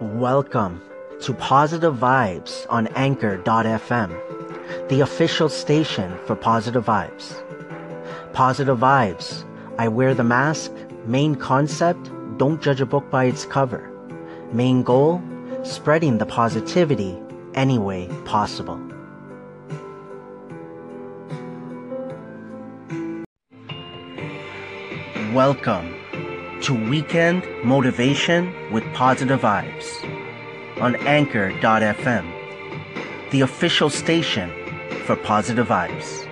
Welcome to Positive Vibes on Anchor.fm, the official station for Positive Vibes. Positive Vibes. I wear the mask. Main concept don't judge a book by its cover. Main goal spreading the positivity any way possible. Welcome to Weekend Motivation with Positive Vibes on Anchor.fm, the official station for Positive Vibes.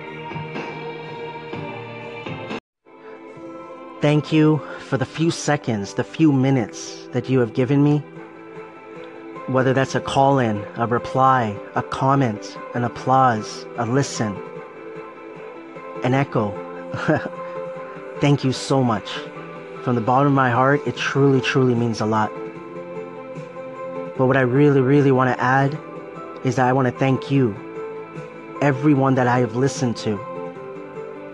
Thank you for the few seconds, the few minutes that you have given me. Whether that's a call in, a reply, a comment, an applause, a listen, an echo. Thank you so much. From the bottom of my heart, it truly, truly means a lot. But what I really, really want to add is that I want to thank you, everyone that I have listened to,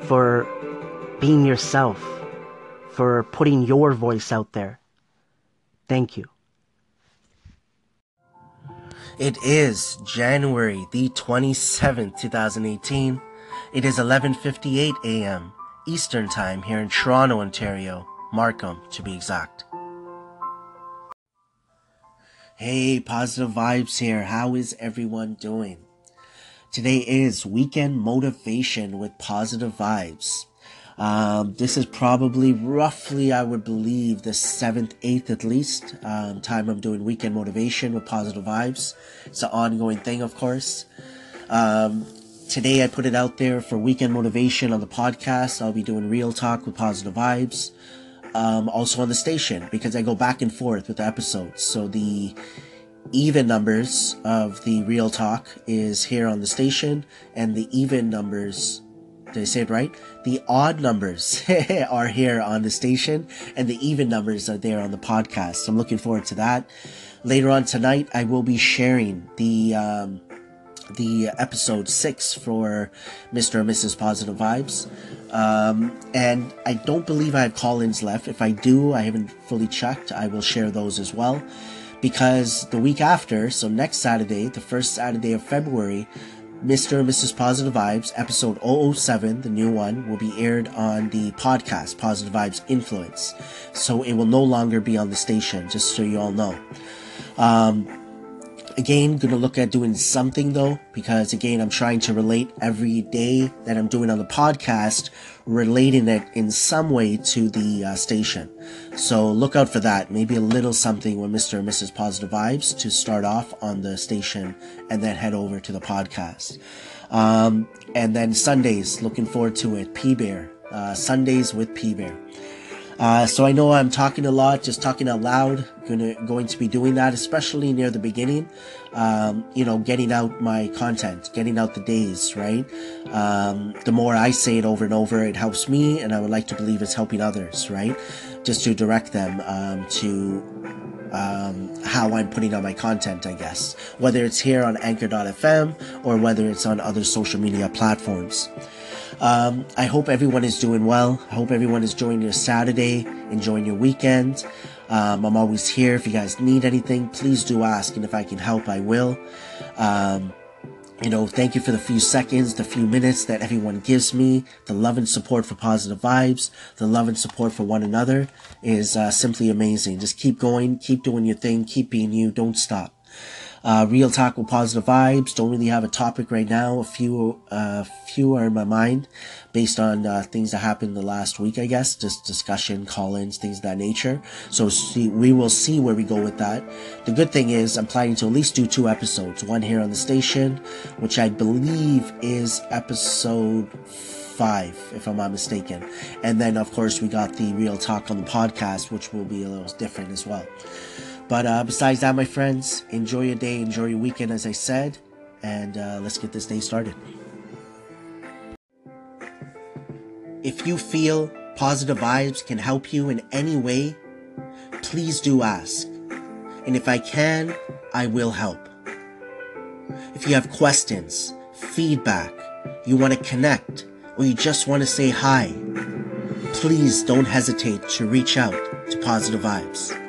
for being yourself, for putting your voice out there. Thank you. It is January the 27th, 2018. It is 11:58 a.m. Eastern Time here in Toronto, Ontario. Markham, to be exact. Hey, positive vibes here. How is everyone doing? Today is weekend motivation with positive vibes. Um, this is probably roughly, I would believe, the seventh, eighth at least um, time I'm doing weekend motivation with positive vibes. It's an ongoing thing, of course. Um, today I put it out there for weekend motivation on the podcast. I'll be doing real talk with positive vibes um, also on the station because I go back and forth with the episodes. So the even numbers of the real talk is here on the station, and the even numbers. Did I say it right? The odd numbers are here on the station, and the even numbers are there on the podcast. I'm looking forward to that. Later on tonight, I will be sharing the um, the episode six for Mr. and Mrs. Positive Vibes. Um, and I don't believe I have call ins left. If I do, I haven't fully checked. I will share those as well. Because the week after, so next Saturday, the first Saturday of February, Mr. and Mrs. Positive Vibes, episode 007, the new one, will be aired on the podcast, Positive Vibes Influence. So it will no longer be on the station, just so you all know. Um, Again, gonna look at doing something though, because again, I'm trying to relate every day that I'm doing on the podcast, relating it in some way to the uh, station. So look out for that. Maybe a little something with Mr. and Mrs. Positive Vibes to start off on the station and then head over to the podcast. Um, and then Sundays, looking forward to it. P Bear. Uh, Sundays with P Bear. Uh, so I know I'm talking a lot, just talking out loud. Gonna going to be doing that, especially near the beginning. Um, you know, getting out my content, getting out the days, right? Um, the more I say it over and over, it helps me, and I would like to believe it's helping others, right? Just to direct them um, to um, how I'm putting out my content, I guess. Whether it's here on Anchor.fm or whether it's on other social media platforms. Um, I hope everyone is doing well. I hope everyone is enjoying your Saturday, enjoying your weekend. Um, I'm always here. If you guys need anything, please do ask. And if I can help, I will. Um, you know, thank you for the few seconds, the few minutes that everyone gives me. The love and support for positive vibes, the love and support for one another is uh, simply amazing. Just keep going, keep doing your thing, keep being you, don't stop. Uh, real talk with positive vibes. Don't really have a topic right now. A few, uh, few are in my mind based on uh, things that happened the last week, I guess. Just discussion, call-ins, things of that nature. So see, we will see where we go with that. The good thing is I'm planning to at least do two episodes. One here on the station, which I believe is episode five, if I'm not mistaken. And then, of course, we got the real talk on the podcast, which will be a little different as well. But uh, besides that, my friends, enjoy your day, enjoy your weekend, as I said, and uh, let's get this day started. If you feel positive vibes can help you in any way, please do ask. And if I can, I will help. If you have questions, feedback, you want to connect, or you just want to say hi, please don't hesitate to reach out to Positive Vibes.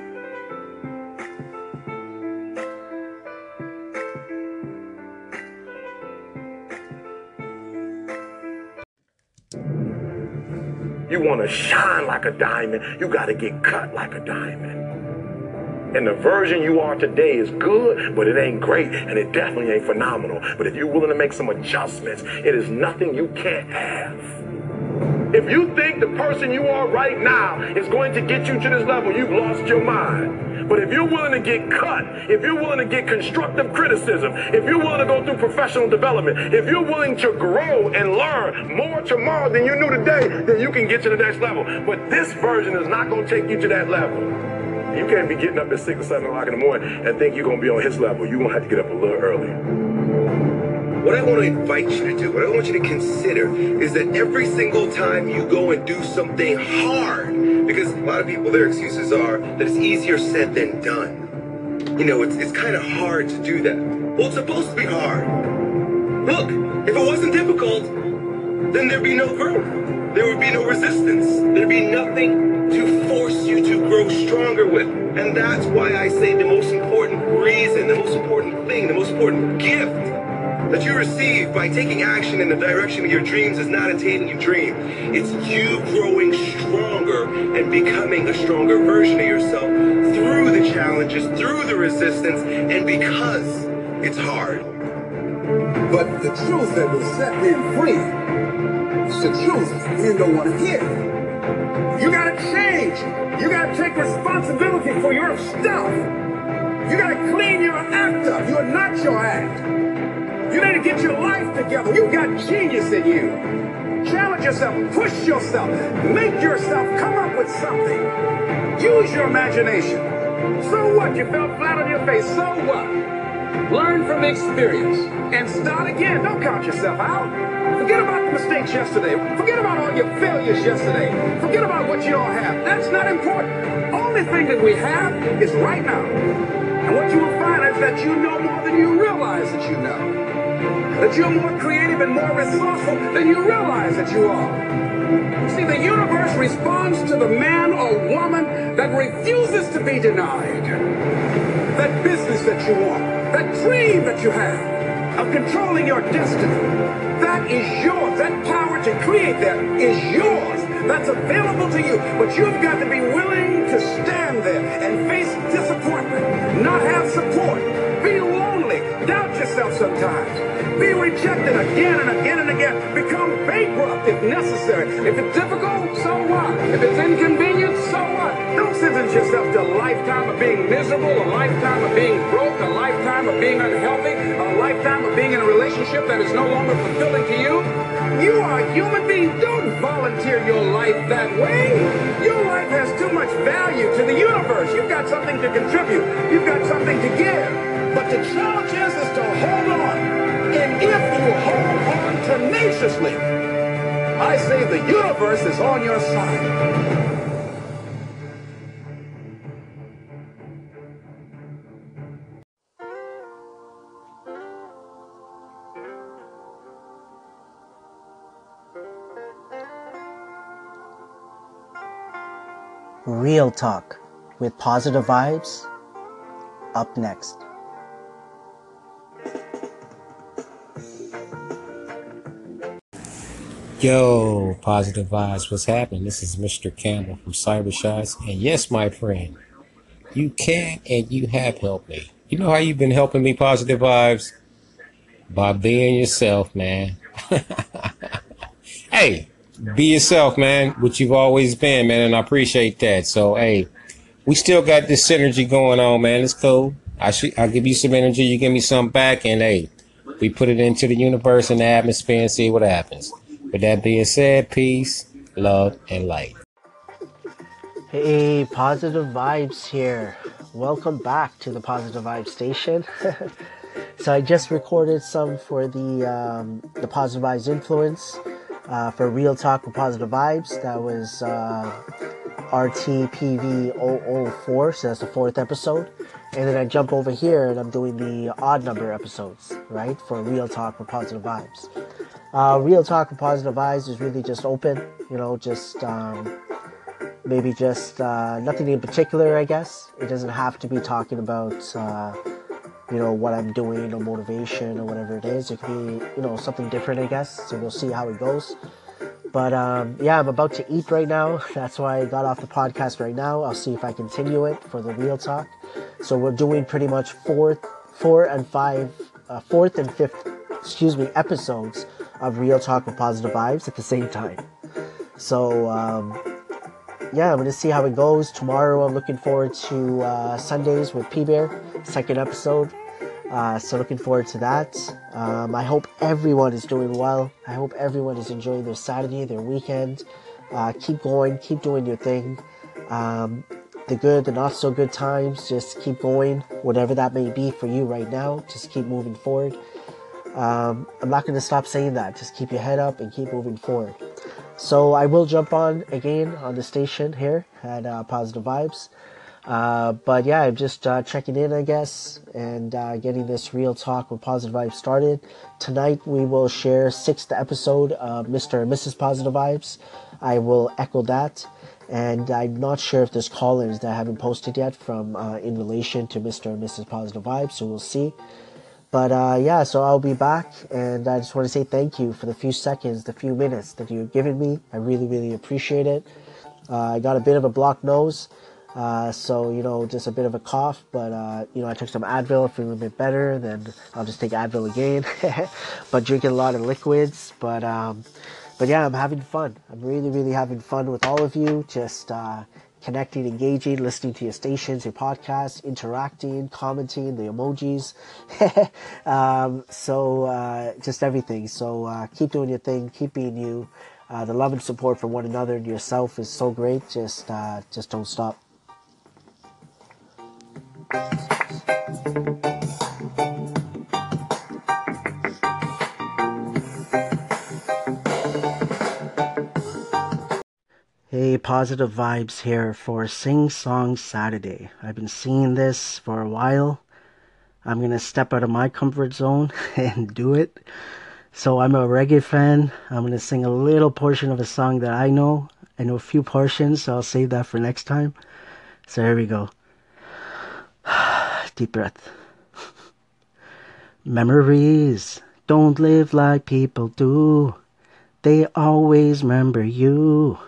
You want to shine like a diamond, you got to get cut like a diamond. And the version you are today is good, but it ain't great, and it definitely ain't phenomenal. But if you're willing to make some adjustments, it is nothing you can't have. If you think the person you are right now is going to get you to this level, you've lost your mind. But if you're willing to get cut, if you're willing to get constructive criticism, if you're willing to go through professional development, if you're willing to grow and learn more tomorrow than you knew today, then you can get to the next level. But this version is not going to take you to that level. You can't be getting up at 6 or 7 o'clock in the morning and think you're going to be on his level. You're going to have to get up a little earlier. What I want to invite you to do, what I want you to consider, is that every single time you go and do something hard, because a lot of people, their excuses are that it's easier said than done. You know, it's, it's kind of hard to do that. Well, it's supposed to be hard. Look, if it wasn't difficult, then there'd be no growth. There would be no resistance. There'd be nothing to force you to grow stronger with. And that's why I say the most important reason, the most important thing, the most important gift that you receive by taking action in the direction of your dreams is not attaining your dream. It's you growing stronger and becoming a stronger version of yourself through the challenges, through the resistance, and because it's hard. But the truth that will set them free is the truth you don't want to hear. You gotta change. You gotta take responsibility for your stuff. You gotta clean your act up. You're not your act. Get your life together. You got genius in you. Challenge yourself, push yourself, make yourself come up with something. Use your imagination. So what? You fell flat on your face. So what? Learn from experience and start again. Don't count yourself out. Forget about the mistakes yesterday. Forget about all your failures yesterday. Forget about what you don't have. That's not important. Only thing that we have is right now. And what you will find is that you know more than you realize that you know that you're more creative and more resourceful than you realize that you are. See, the universe responds to the man or woman that refuses to be denied. That business that you want, that dream that you have of controlling your destiny, that is yours. That power to create that is yours. That's available to you. But you've got to be willing to stand there and face disappointment, not have support, yourself sometimes be rejected again and again and again. Become bankrupt if necessary. If it's difficult, so what? If it's inconvenient, so what? Don't sentence yourself to a lifetime of being miserable, a lifetime of being broke, a lifetime of being unhealthy, a lifetime of being in a relationship that is no longer fulfilling to you. You are a human being. Don't volunteer your life that way. Your life has too much value to the universe. You've got something to contribute. You've got something to give. But the challenge is, is to hold on and if you hold on tenaciously, I say the universe is on your side. Real Talk with positive vibes up next. Yo, positive vibes, what's happening? This is Mr. Campbell from Cyber Shots. And yes, my friend, you can and you have helped me. You know how you've been helping me, positive vibes? By being yourself, man. hey, be yourself, man, which you've always been, man, and I appreciate that. So, hey, we still got this synergy going on, man. It's cool. I should, I'll give you some energy, you give me some back, and hey, we put it into the universe and the atmosphere and see what happens. With that being said, peace, love, and light. Hey, positive vibes here. Welcome back to the Positive Vibes Station. so I just recorded some for the um, the Positive Vibes Influence uh, for Real Talk with Positive Vibes. That was uh, RTPV004, so that's the fourth episode. And then I jump over here and I'm doing the odd number episodes, right, for Real Talk with Positive Vibes. Uh, Real Talk with Positive Vibes is really just open, you know, just um, maybe just uh, nothing in particular, I guess. It doesn't have to be talking about, uh, you know, what I'm doing or motivation or whatever it is. It could be, you know, something different, I guess. So we'll see how it goes. But um, yeah, I'm about to eat right now. That's why I got off the podcast right now. I'll see if I continue it for the real talk. So we're doing pretty much fourth, four and five, uh, fourth and fifth, excuse me, episodes of Real Talk with Positive Vibes at the same time. So um, yeah, I'm gonna see how it goes tomorrow. I'm looking forward to uh, Sundays with P Bear, second episode. Uh, so looking forward to that. Um, I hope everyone is doing well. I hope everyone is enjoying their Saturday, their weekend. Uh, keep going, keep doing your thing. Um, the good, the not so good times, just keep going, whatever that may be for you right now. Just keep moving forward. Um, I'm not going to stop saying that. Just keep your head up and keep moving forward. So I will jump on again on the station here at uh, Positive Vibes. Uh, but yeah, I'm just uh, checking in, I guess, and uh, getting this real talk with Positive Vibes started. Tonight we will share sixth episode of Mr. and Mrs. Positive Vibes. I will echo that, and I'm not sure if there's call-ins that I haven't posted yet from uh, in relation to Mr. and Mrs. Positive Vibes, so we'll see. But uh, yeah, so I'll be back, and I just want to say thank you for the few seconds, the few minutes that you've given me. I really, really appreciate it. I got a bit of a blocked nose. Uh, so, you know, just a bit of a cough, but, uh, you know, I took some Advil, feeling a bit better, then I'll just take Advil again. but drinking a lot of liquids, but, um, but yeah, I'm having fun. I'm really, really having fun with all of you, just, uh, connecting, engaging, listening to your stations, your podcasts, interacting, commenting, the emojis. um, so, uh, just everything. So, uh, keep doing your thing, keep being you. Uh, the love and support for one another and yourself is so great. Just, uh, just don't stop. Hey, positive vibes here for Sing Song Saturday. I've been seeing this for a while. I'm gonna step out of my comfort zone and do it. So I'm a reggae fan. I'm gonna sing a little portion of a song that I know. I know a few portions, so I'll save that for next time. So here we go. Deep breath. Memories don't live like people do. They always remember you.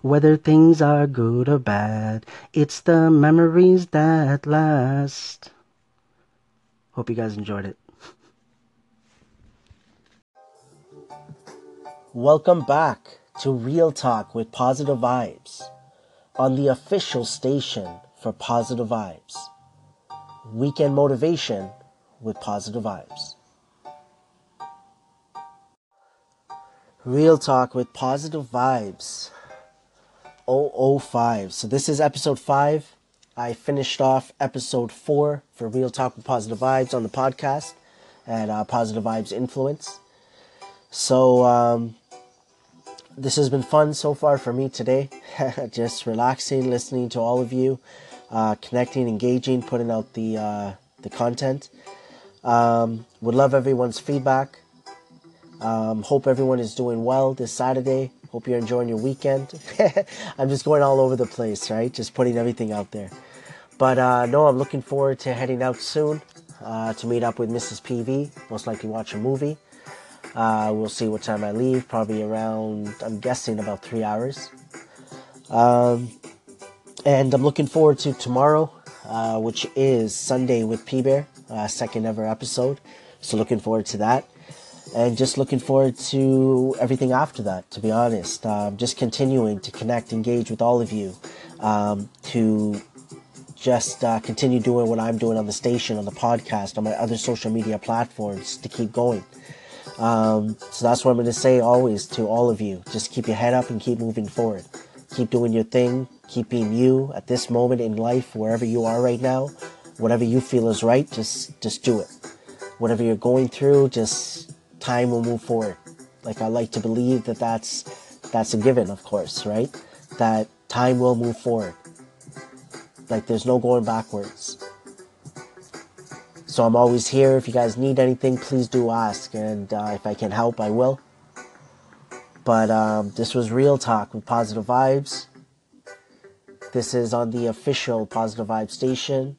Whether things are good or bad, it's the memories that last. Hope you guys enjoyed it. Welcome back to Real Talk with Positive Vibes on the official station for Positive Vibes. Weekend Motivation with Positive Vibes. Real Talk with Positive Vibes 005. So this is episode 5. I finished off episode 4 for Real Talk with Positive Vibes on the podcast at uh, Positive Vibes Influence. So um, this has been fun so far for me today. Just relaxing, listening to all of you uh, connecting, engaging, putting out the uh, the content. Um, would love everyone's feedback. Um, hope everyone is doing well this Saturday. Hope you're enjoying your weekend. I'm just going all over the place, right? Just putting everything out there. But uh, no, I'm looking forward to heading out soon uh, to meet up with Mrs. PV. Most likely watch a movie. Uh, we'll see what time I leave. Probably around, I'm guessing, about three hours. Um, and I'm looking forward to tomorrow, uh, which is Sunday with P Bear, uh, second ever episode. So looking forward to that, and just looking forward to everything after that. To be honest, um, just continuing to connect, engage with all of you, um, to just uh, continue doing what I'm doing on the station, on the podcast, on my other social media platforms to keep going. Um, so that's what I'm going to say always to all of you. Just keep your head up and keep moving forward. Keep doing your thing. Keep being you at this moment in life, wherever you are right now. Whatever you feel is right, just just do it. Whatever you're going through, just time will move forward. Like I like to believe that that's that's a given, of course, right? That time will move forward. Like there's no going backwards. So I'm always here. If you guys need anything, please do ask, and uh, if I can help, I will. But um, this was Real Talk with Positive Vibes. This is on the official Positive Vibes station.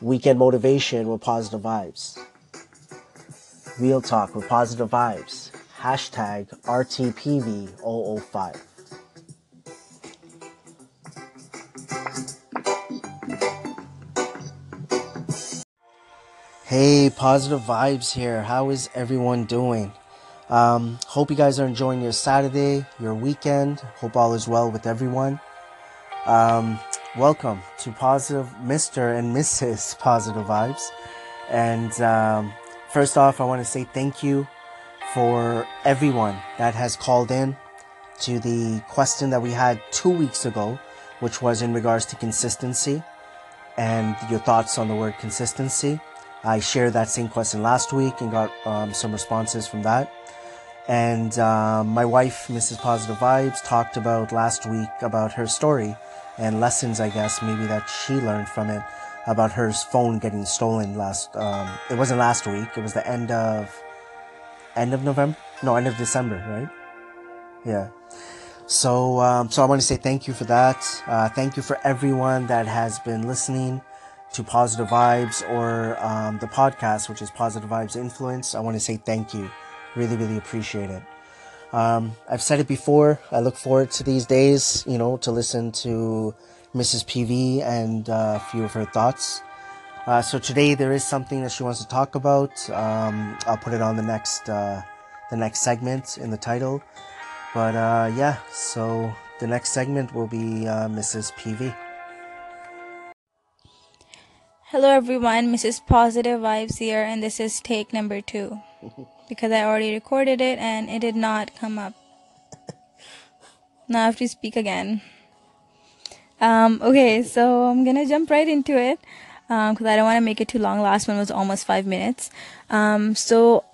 Weekend Motivation with Positive Vibes. Real Talk with Positive Vibes. hashtag RTPV005. Hey, positive vibes here. How is everyone doing? Um, hope you guys are enjoying your Saturday, your weekend. Hope all is well with everyone. Um, welcome to Positive Mr. and Mrs. Positive Vibes. And um, first off, I want to say thank you for everyone that has called in to the question that we had two weeks ago, which was in regards to consistency and your thoughts on the word consistency. I shared that same question last week and got um, some responses from that. And um, my wife, Mrs. Positive Vibes, talked about last week about her story and lessons, I guess, maybe that she learned from it about her phone getting stolen last. Um, it wasn't last week. It was the end of end of November. No, end of December, right? Yeah. So, um, so I want to say thank you for that. Uh, thank you for everyone that has been listening to Positive Vibes or um, the podcast, which is Positive Vibes Influence. I want to say thank you. Really, really appreciate it. Um, I've said it before. I look forward to these days, you know, to listen to Mrs. PV and uh, a few of her thoughts. Uh, so today there is something that she wants to talk about. Um, I'll put it on the next uh, the next segment in the title. But uh, yeah, so the next segment will be uh, Mrs. PV. Hello everyone, Mrs. Positive Vibes here, and this is take number two because I already recorded it and it did not come up. Now I have to speak again. Um, okay, so I'm gonna jump right into it because um, I don't want to make it too long. Last one was almost five minutes. Um, so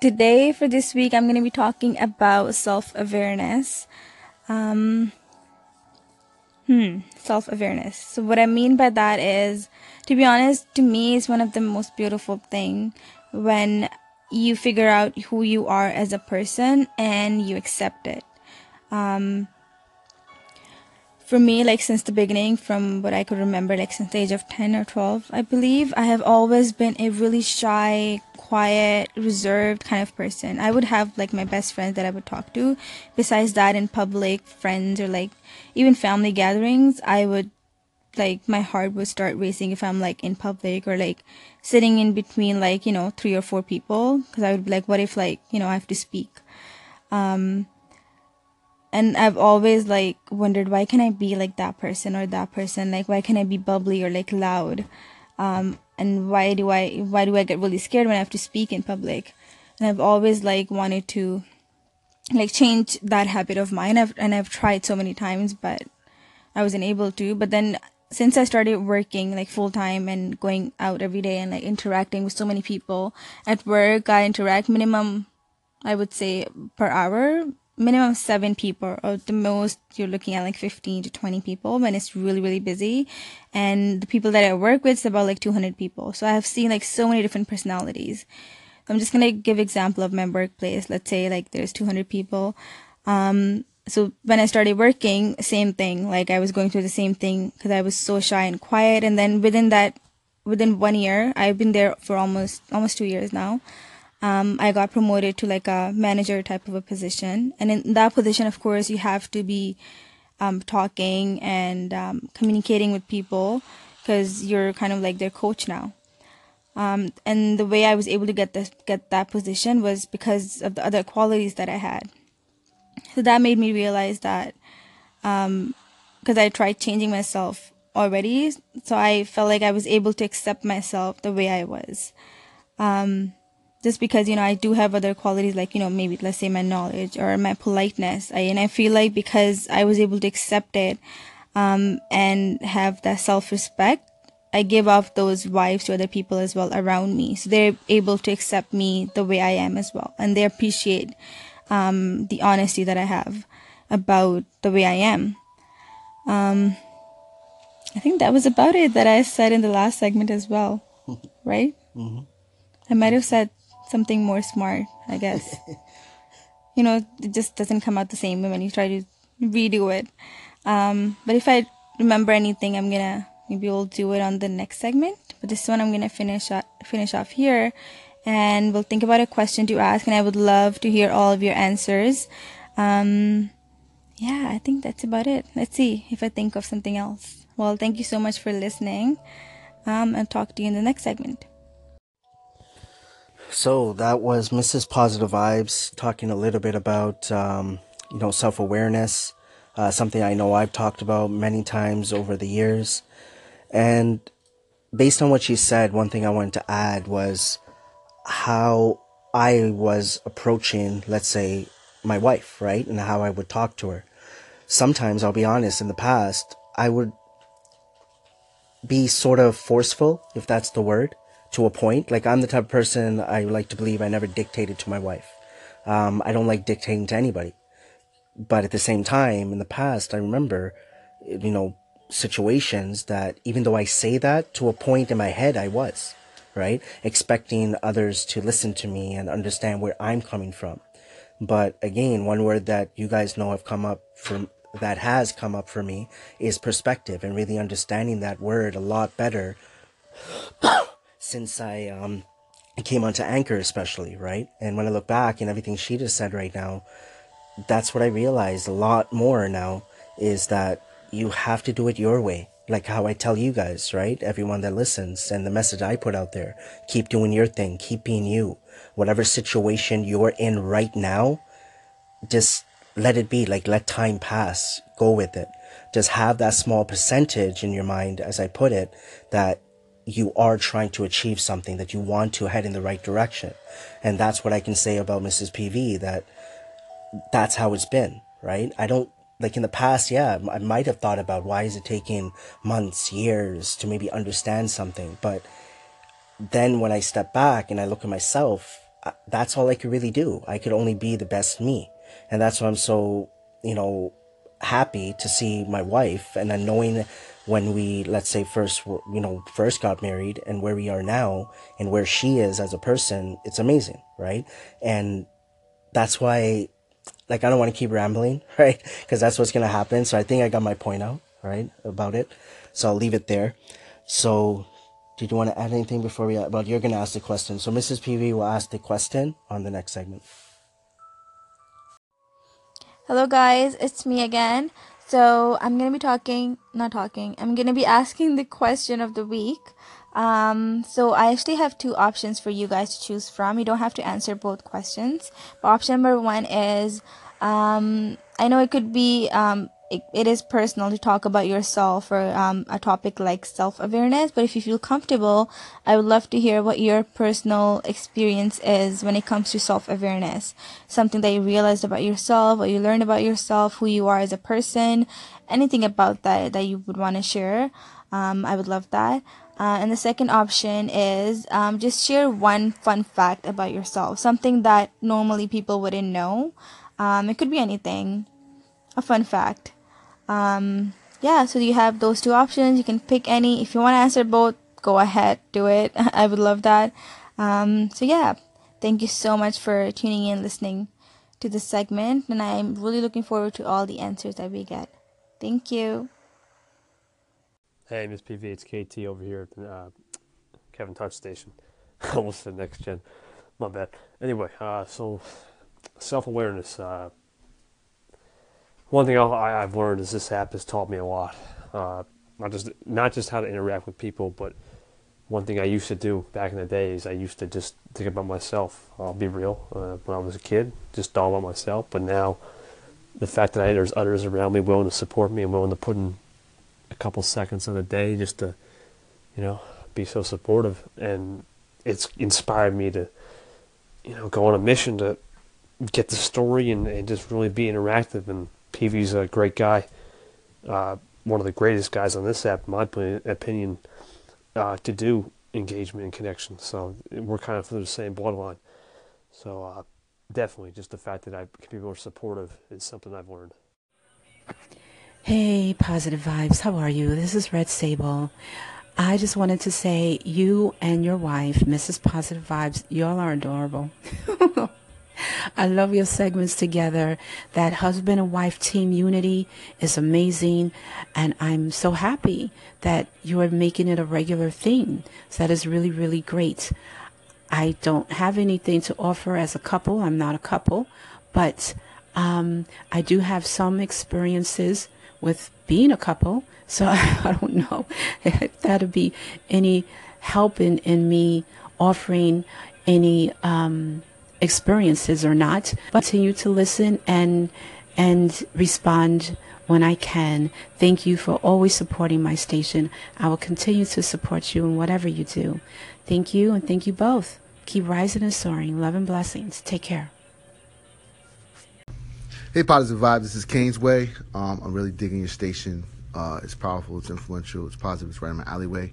today for this week, I'm gonna be talking about self awareness. Um, hmm, self awareness. So what I mean by that is to be honest, to me, it's one of the most beautiful thing when you figure out who you are as a person and you accept it. Um, for me, like since the beginning, from what I could remember, like since the age of 10 or 12, I believe, I have always been a really shy, quiet, reserved kind of person. I would have like my best friends that I would talk to. Besides that, in public, friends or like even family gatherings, I would like my heart would start racing if I'm like in public or like sitting in between like you know three or four people. Because I would be like what if like you know I have to speak? Um and I've always like wondered why can I be like that person or that person? Like why can I be bubbly or like loud? Um and why do I why do I get really scared when I have to speak in public? And I've always like wanted to like change that habit of mine. I've, and I've tried so many times but I wasn't able to. But then since I started working like full time and going out every day and like interacting with so many people at work, I interact minimum, I would say per hour, minimum seven people or the most you're looking at like 15 to 20 people when it's really, really busy. And the people that I work with is about like 200 people. So I have seen like so many different personalities. I'm just going to give example of my workplace. Let's say like there's 200 people. Um, so when I started working, same thing. Like I was going through the same thing because I was so shy and quiet. And then within that, within one year, I've been there for almost almost two years now. Um, I got promoted to like a manager type of a position, and in that position, of course, you have to be um, talking and um, communicating with people because you're kind of like their coach now. Um, and the way I was able to get this get that position was because of the other qualities that I had. So that made me realize that because um, I tried changing myself already, so I felt like I was able to accept myself the way I was. Um, just because you know I do have other qualities like you know maybe let's say my knowledge or my politeness, I, and I feel like because I was able to accept it um, and have that self respect, I give off those vibes to other people as well around me, so they're able to accept me the way I am as well, and they appreciate um, the honesty that I have about the way I am. Um, I think that was about it that I said in the last segment as well, right? Mm-hmm. I might have said something more smart, I guess. you know, it just doesn't come out the same when you try to redo it. Um, but if I remember anything, I'm gonna maybe we'll do it on the next segment. But this one I'm gonna finish finish off here, and we'll think about a question to ask. And I would love to hear all of your answers. Um, yeah, I think that's about it. Let's see if I think of something else. Well, thank you so much for listening. Um, and talk to you in the next segment. So that was Mrs. Positive Vibes talking a little bit about, um, you know, self awareness, uh, something I know I've talked about many times over the years. And based on what she said, one thing I wanted to add was how I was approaching, let's say, my wife, right? And how I would talk to her. Sometimes, I'll be honest, in the past, I would be sort of forceful, if that's the word to a point. Like I'm the type of person I like to believe I never dictated to my wife. Um, I don't like dictating to anybody. But at the same time, in the past, I remember, you know, situations that even though I say that to a point in my head, I was, right? Expecting others to listen to me and understand where I'm coming from. But again, one word that you guys know have come up from that has come up for me is perspective and really understanding that word a lot better since I um came onto Anchor especially, right? And when I look back and everything she just said right now, that's what I realized a lot more now is that you have to do it your way. Like how I tell you guys, right? Everyone that listens and the message I put out there. Keep doing your thing. Keep being you. Whatever situation you're in right now, just let it be. Like let time pass. Go with it. Just have that small percentage in your mind, as I put it, that you are trying to achieve something, that you want to head in the right direction. And that's what I can say about Mrs. PV, that that's how it's been, right? I don't, like in the past, yeah, I might have thought about why is it taking months, years to maybe understand something. But then when I step back and I look at myself, that's all I could really do. I could only be the best me. And that's why I'm so, you know, happy to see my wife and then knowing when we let's say first you know first got married and where we are now and where she is as a person it's amazing right and that's why like i don't want to keep rambling right? Because that's what's to happen. So i think i got my point out right about it. So i'll leave it there. So did you want to add anything before we well you're to ask the question. So mrs pv will ask the question on the next segment. Hello guys. It's me again. So I'm gonna be talking, not talking. I'm gonna be asking the question of the week. Um, so I actually have two options for you guys to choose from. You don't have to answer both questions. But option number one is, um, I know it could be um, it, it is personal to talk about yourself or um, a topic like self awareness. But if you feel comfortable, I would love to hear what your personal experience is when it comes to self awareness. Something that you realized about yourself, what you learned about yourself, who you are as a person, anything about that that you would want to share. Um, I would love that. Uh, and the second option is um, just share one fun fact about yourself, something that normally people wouldn't know. Um, it could be anything, a fun fact um, yeah, so you have those two options. You can pick any. If you want to answer both, go ahead, do it. I would love that. Um, so yeah, thank you so much for tuning in, listening to this segment, and I'm really looking forward to all the answers that we get. Thank you. Hey, Miss PV, it's KT over here at uh, Kevin Touch Station. Almost said next gen. My bad. Anyway, uh, so self awareness. Uh, one thing I, have learned is this app has taught me a lot. Uh, not just not just how to interact with people, but one thing I used to do back in the days, is I used to just think about myself. I'll be real. Uh, when I was a kid, just all about myself. But now, the fact that I, there's others around me willing to support me and willing to put in a couple seconds of the day just to, you know, be so supportive, and it's inspired me to, you know, go on a mission to get the story and, and just really be interactive and PV's a great guy, uh, one of the greatest guys on this app, in my opinion, uh, to do engagement and connection. So we're kind of from the same bloodline. So uh, definitely, just the fact that I can be more supportive is something I've learned. Hey, positive vibes. How are you? This is Red Sable. I just wanted to say you and your wife, Mrs. Positive Vibes, y'all are adorable. I love your segments together. That husband and wife team unity is amazing. And I'm so happy that you are making it a regular thing. So that is really, really great. I don't have anything to offer as a couple. I'm not a couple, but um, I do have some experiences with being a couple. So I, don't know if that'd be any help in, in me offering any um, experiences or not. But continue to listen and and respond when I can. Thank you for always supporting my station. I will continue to support you in whatever you do. Thank you and thank you both. Keep rising and soaring. Love and blessings. Take care. Hey, Positive Vibe. This is Kane's Way. Um, I'm really digging your station. Uh, it's powerful, it's influential, it's positive, it's right in my alleyway.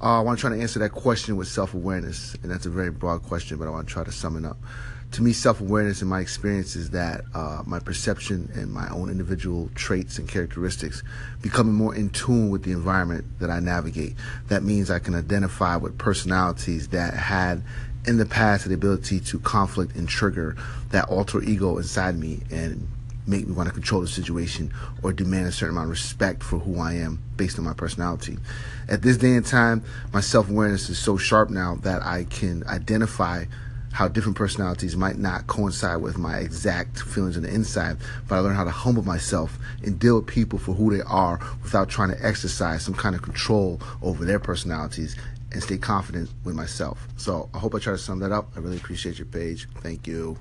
Uh, I want to try to answer that question with self awareness, and that's a very broad question, but I want to try to sum it up. To me, self awareness in my experience is that uh, my perception and my own individual traits and characteristics becoming more in tune with the environment that I navigate. That means I can identify with personalities that had in the past the ability to conflict and trigger that alter ego inside me and make me want to control the situation or demand a certain amount of respect for who I am based on my personality. At this day and time, my self awareness is so sharp now that I can identify how different personalities might not coincide with my exact feelings on the inside, but I learn how to humble myself and deal with people for who they are without trying to exercise some kind of control over their personalities and stay confident with myself. So I hope I try to sum that up. I really appreciate your page. Thank you.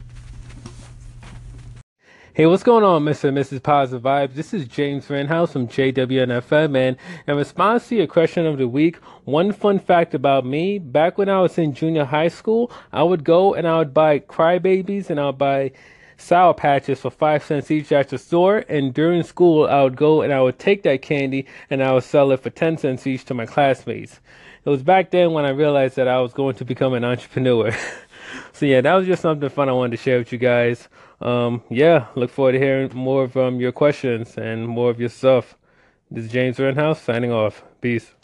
Hey, what's going on, Mr. and Mrs. Positive Vibes? This is James Vanhouse from JWNFM, man. In response to your question of the week, one fun fact about me, back when I was in junior high school, I would go and I would buy crybabies and I would buy sour patches for five cents each at the store. And during school, I would go and I would take that candy and I would sell it for 10 cents each to my classmates. It was back then when I realized that I was going to become an entrepreneur. so yeah, that was just something fun I wanted to share with you guys um, yeah, look forward to hearing more of um, your questions and more of your stuff. This is James Renhouse signing off. Peace.